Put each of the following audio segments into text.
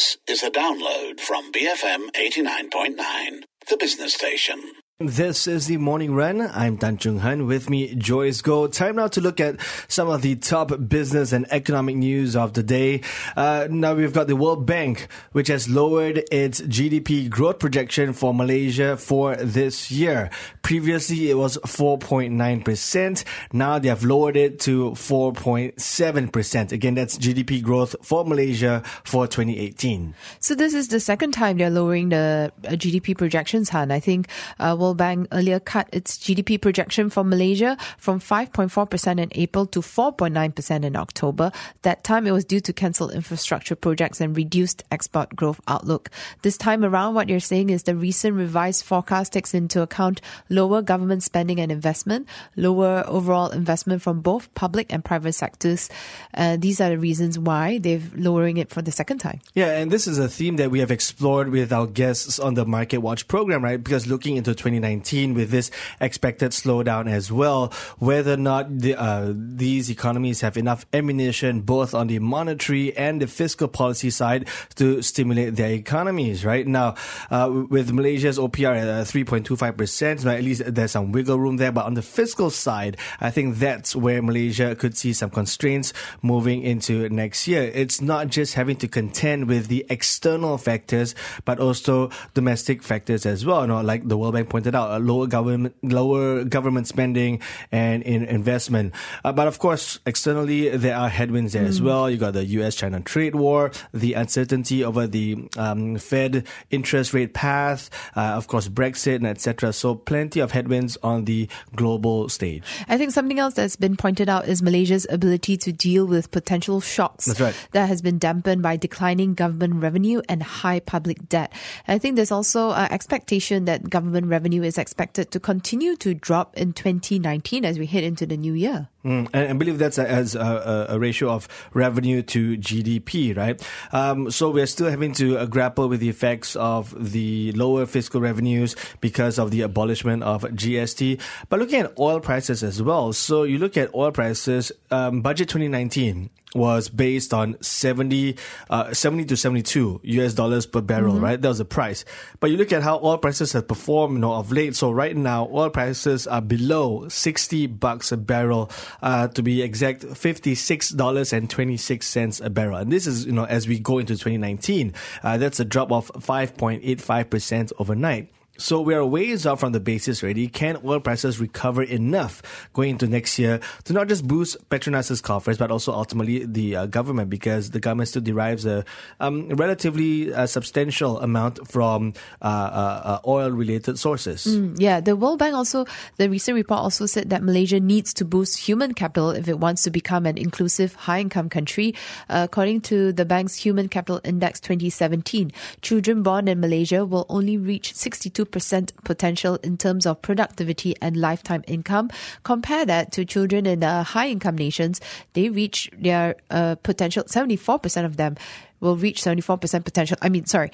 This is a download from BFM 89.9, the business station. This is the morning run. I'm Tan Chung Han. With me, Joyce Goh. Time now to look at some of the top business and economic news of the day. Uh, now we've got the World Bank, which has lowered its GDP growth projection for Malaysia for this year. Previously, it was 4.9%. Now they have lowered it to 4.7%. Again, that's GDP growth for Malaysia for 2018. So this is the second time they're lowering the uh, GDP projections, Han. I think uh, World Bank earlier cut its GDP projection for Malaysia from 5.4% in April to 4.9% in October. That time it was due to cancelled infrastructure projects and reduced export growth outlook. This time around, what you're saying is the recent revised forecast takes into account lower government spending and investment, lower overall investment from both public and private sectors. Uh, these are the reasons why they're lowering it for the second time. Yeah, and this is a theme that we have explored with our guests on the Market Watch program, right? Because looking into 2019 with this expected slowdown as well, whether or not the, uh, these economies have enough ammunition both on the monetary and the fiscal policy side to stimulate their economies, right? Now, uh, with Malaysia's OPR at 3.25%, at least there's some wiggle room there. But on the fiscal side, I think that's where Malaysia could see some constraints moving into next year. It's not just having to contend with the external factors, but also domestic factors as well. You know, like the World Bank pointed out, lower government, lower government spending and in investment. Uh, but of course, externally, there are headwinds there mm. as well. You got the U.S.-China trade war, the uncertainty over the um, Fed interest rate path, uh, of course, Brexit, and etc. So plenty of headwinds on the global stage. I think something else that's been pointed out is Malaysia's ability to deal with potential shocks. That's right. That has been dampened by declining government revenue and high public debt. I think there's also an expectation that government revenue is expected to continue to drop in 2019 as we head into the new year. Mm, and I believe that's as a, a, ratio of revenue to GDP, right? Um, so we're still having to uh, grapple with the effects of the lower fiscal revenues because of the abolishment of GST. But looking at oil prices as well. So you look at oil prices, um, budget 2019, was based on 70, uh, 70 to 72 US dollars per barrel, mm-hmm. right? That was the price. But you look at how oil prices have performed, you know, of late. So right now, oil prices are below 60 bucks a barrel, uh, to be exact, $56.26 a barrel. And this is, you know, as we go into 2019, uh, that's a drop of 5.85% overnight. So we are ways off from the basis already. Can oil prices recover enough going into next year to not just boost Petronas's coffers, but also ultimately the uh, government because the government still derives a um, relatively uh, substantial amount from uh, uh, uh oil-related sources. Mm, yeah, the World Bank also, the recent report also said that Malaysia needs to boost human capital if it wants to become an inclusive high-income country. Uh, according to the bank's Human Capital Index 2017, children born in Malaysia will only reach 62 percent potential in terms of productivity and lifetime income. Compare that to children in uh, high income nations, they reach their uh, potential, 74% of them will reach 74% potential. I mean, sorry,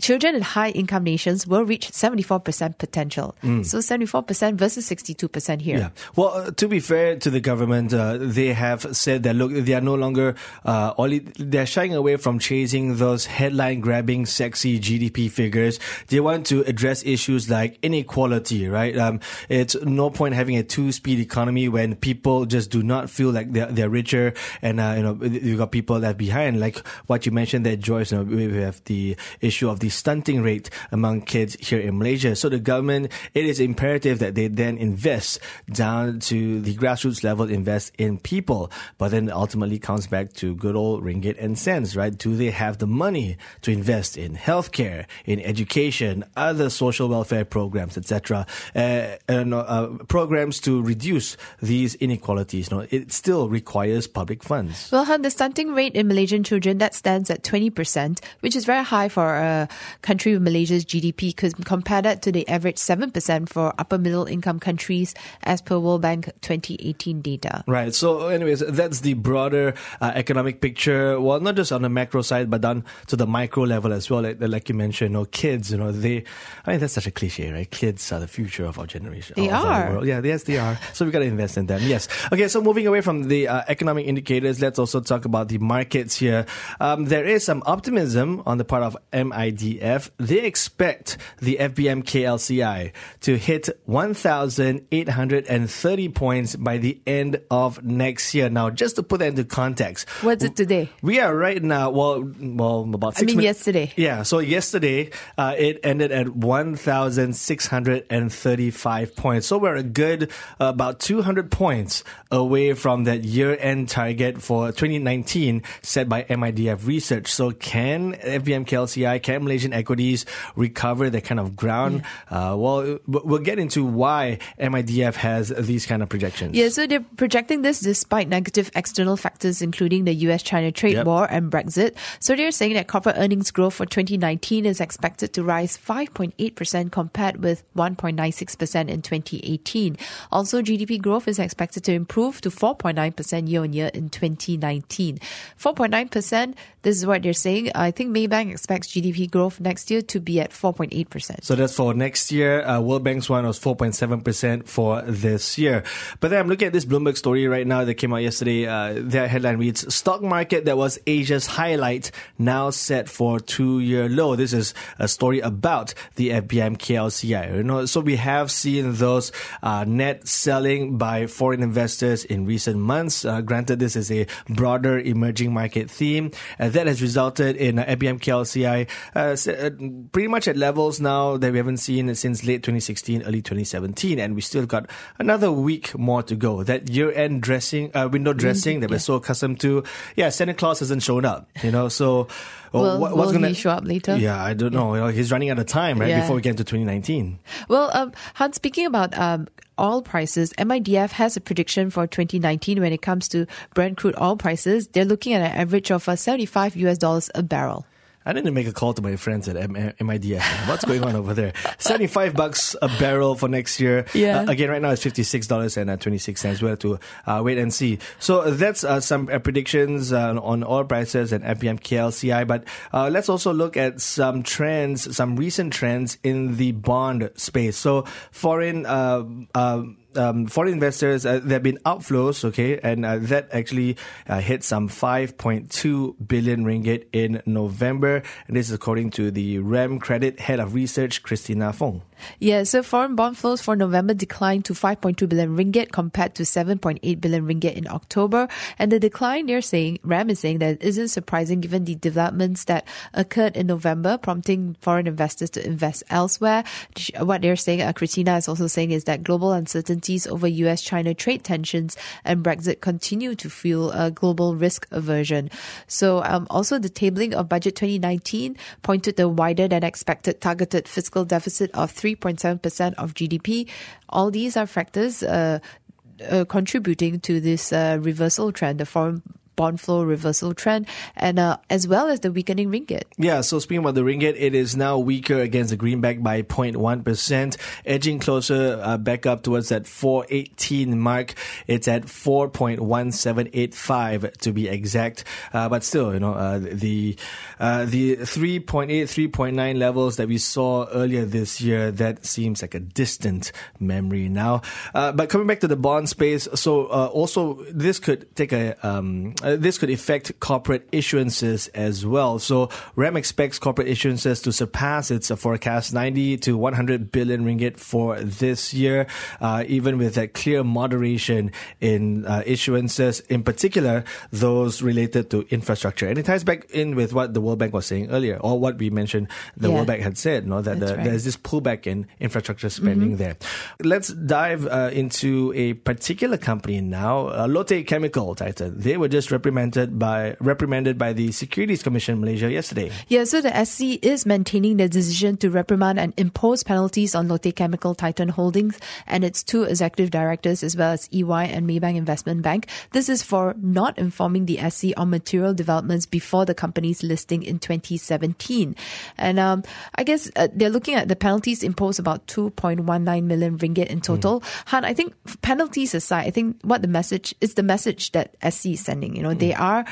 children in high income nations will reach 74% potential. Mm. So 74% versus 62% here. Yeah. Well, uh, to be fair to the government, uh, they have said that look, they are no longer, uh, only, they're shying away from chasing those headline grabbing, sexy GDP figures. They want to address issues like inequality, right? Um, it's no point having a two speed economy when people just do not feel like they're, they're richer and, uh, you know, you've got people left behind, like what you mentioned mentioned that, Joyce, you know, we have the issue of the stunting rate among kids here in Malaysia. So the government, it is imperative that they then invest down to the grassroots level, invest in people. But then ultimately comes back to good old ringgit and cents, right? Do they have the money to invest in healthcare, in education, other social welfare programs, etc., uh, and uh, programs to reduce these inequalities? You know, it still requires public funds. Well, the stunting rate in Malaysian children that stands at 20%, which is very high for a country with Malaysia's GDP, because compare that to the average 7% for upper middle income countries as per World Bank 2018 data. Right. So, anyways, that's the broader uh, economic picture. Well, not just on the macro side, but down to the micro level as well. Like, like you mentioned, you know, kids, you know, they, I mean, that's such a cliche, right? Kids are the future of our generation. They are. yeah, yes, they are. So we've got to invest in them. Yes. Okay. So moving away from the uh, economic indicators, let's also talk about the markets here. Um, there there is some optimism on the part of MIDF. They expect the FBM KLCI to hit 1,830 points by the end of next year. Now, just to put that into context, What's it today? we are right now, well, well, about six I mean, min- yesterday. Yeah, so yesterday uh, it ended at 1,635 points. So we're a good uh, about 200 points away from that year end target for 2019 set by MIDF Research. So can FBM KLCI, can Malaysian equities recover that kind of ground? Uh, well, we'll get into why MIDF has these kind of projections. Yeah, so they're projecting this despite negative external factors, including the US China trade Yep. war and Brexit. So they're saying that corporate earnings growth for 2019 is expected to rise 5.8% compared with 1.96% in 2018. Also, GDP growth is expected to improve to 4.9% year on year in 2019. 4.9%, this is what they're saying. I think Maybank expects GDP growth next year to be at 4.8%. So that's for next year. Uh, World Bank's one was 4.7% for this year. But then I'm looking at this Bloomberg story right now that came out yesterday. Uh, their headline reads, stock market that was Asia's highlight now set for two year low. This is a story about the FBM KLCI. You know, so we have seen those uh, net selling by foreign investors in recent months. Uh, granted, this is a broader emerging market theme. Uh, that has resulted in uh, FBM KLCI uh, pretty much at levels now that we haven't seen since late 2016, early 2017, and we still got another week more to go. That year-end dressing, uh, window dressing that we're so accustomed to, yeah, Santa Claus hasn't shown up, you know. So, uh, Will- what- will he show up later? Yeah, I don't know. You know, he's running out of time, right? Yeah. Before we get into 2019. Well, um, Hans, speaking about um, oil prices, MIDF has a prediction for 2019 when it comes to Brent crude oil prices. They're looking at an average of uh, 75 US dollars a barrel. I need to make a call to my friends at M- MIDF. What's going on over there? 75 bucks a barrel for next year. Yeah. Uh, again, right now it's $56.26. We'll have to uh, wait and see. So that's uh, some uh, predictions uh, on oil prices and FBM KLCI. But uh, let's also look at some trends, some recent trends in the bond space. So foreign, uh, uh, um, foreign investors, uh, there have been outflows, okay, and uh, that actually uh, hit some 5.2 billion ringgit in November. And this is according to the RAM Credit Head of Research, Christina Fong. Yeah, so foreign bond flows for November declined to 5.2 billion ringgit compared to 7.8 billion ringgit in October. And the decline, they're saying, RAM is saying that isn't surprising given the developments that occurred in November, prompting foreign investors to invest elsewhere. What they're saying, uh, Christina is also saying, is that global uncertainties over US China trade tensions and Brexit continue to fuel a global risk aversion. So, um, also the tabling of budget 2019 pointed to wider than expected targeted fiscal deficit of 3.7% of GDP. All these are factors uh, uh, contributing to this uh, reversal trend, the foreign bond flow reversal trend, and uh, as well as the weakening ringgit. Yeah, so speaking about the ringgit, it is now weaker against the greenback by 0.1%, edging closer uh, back up towards that 418 mark. It's at 4.1785 to be exact. Uh, but still, you know, uh, the uh, the 3.8, 3.9 levels that we saw earlier this year, that seems like a distant memory now. Uh, but coming back to the bond space, so uh, also this could take a um, uh, this could affect corporate issuances as well. So RAM expects corporate issuances to surpass its forecast 90 to 100 billion ringgit for this year, uh, even with a clear moderation in uh, issuances, in particular those related to infrastructure. And it ties back in with what the World Bank was saying earlier, or what we mentioned the Yeah. World Bank had said, no, that the, right. there's this pullback in infrastructure spending there. Let's dive uh, into a particular company now, uh, Lotte Chemical, Titan. They were just reprimanded by reprimanded by the Securities Commission Malaysia yesterday. Yeah, so the SC is maintaining the decision to reprimand and impose penalties on Lotte Chemical Titan Holdings and its two executive directors, as well as EY and Maybank Investment Bank. This is for not informing the SC on material developments before the company's listing in 2017. And um, I guess uh, they're looking at the penalties imposed about 2.19 million ringgit in total. Han, I think penalties aside, I think what the message is the message that SC is sending. You know, they mm. are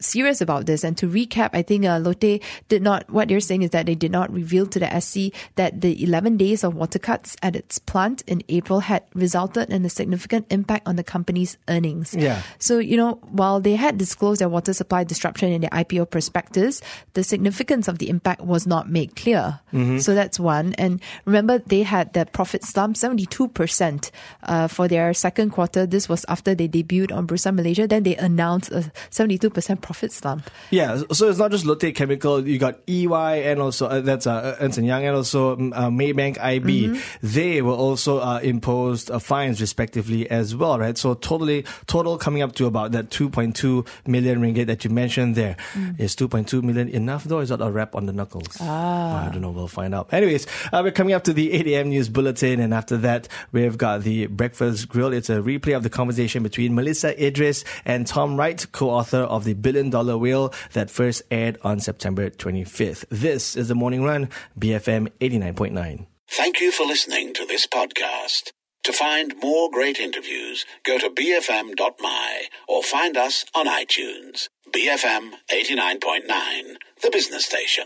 serious about this. And to recap, I think uh, Lotte did not, what they're saying is that they did not reveal to the SC that the 11 days of water cuts at its plant in April had resulted in a significant impact on the company's earnings. Yeah. So, you know, while they had disclosed their water supply disruption in their IPO prospectus, the significance of the impact was not made clear. So that's one. And remember, they had their profit slump 72% uh, for their second quarter. This was after they debuted on Bursa Malaysia. Then they announced a 72% profit slump. Yeah, so it's not just Lotte Chemical. You got EY and also uh, that's uh, Ernst and Young and also um, uh, Maybank IB. They were also uh, imposed uh, fines respectively as well, right? So totally total coming up to about that 2.2 million ringgit that you mentioned there. there. Is 2.2 million enough though? Is that a wrap on the knuckles? Ah. I don't know. We'll find out. Anyways, uh, we're coming up to the 8 a.m. news bulletin, and after that, we've got the breakfast grill. It's a replay of the conversation between Melissa Idris and Tom Wright, co-author of the Billion Dollar Whale, that first aired on September 25th. This is the Morning Run, BFM 89.9. Thank you for listening to this podcast. To find more great interviews, go to bfm.my or find us on iTunes. BFM 89.9, the business station.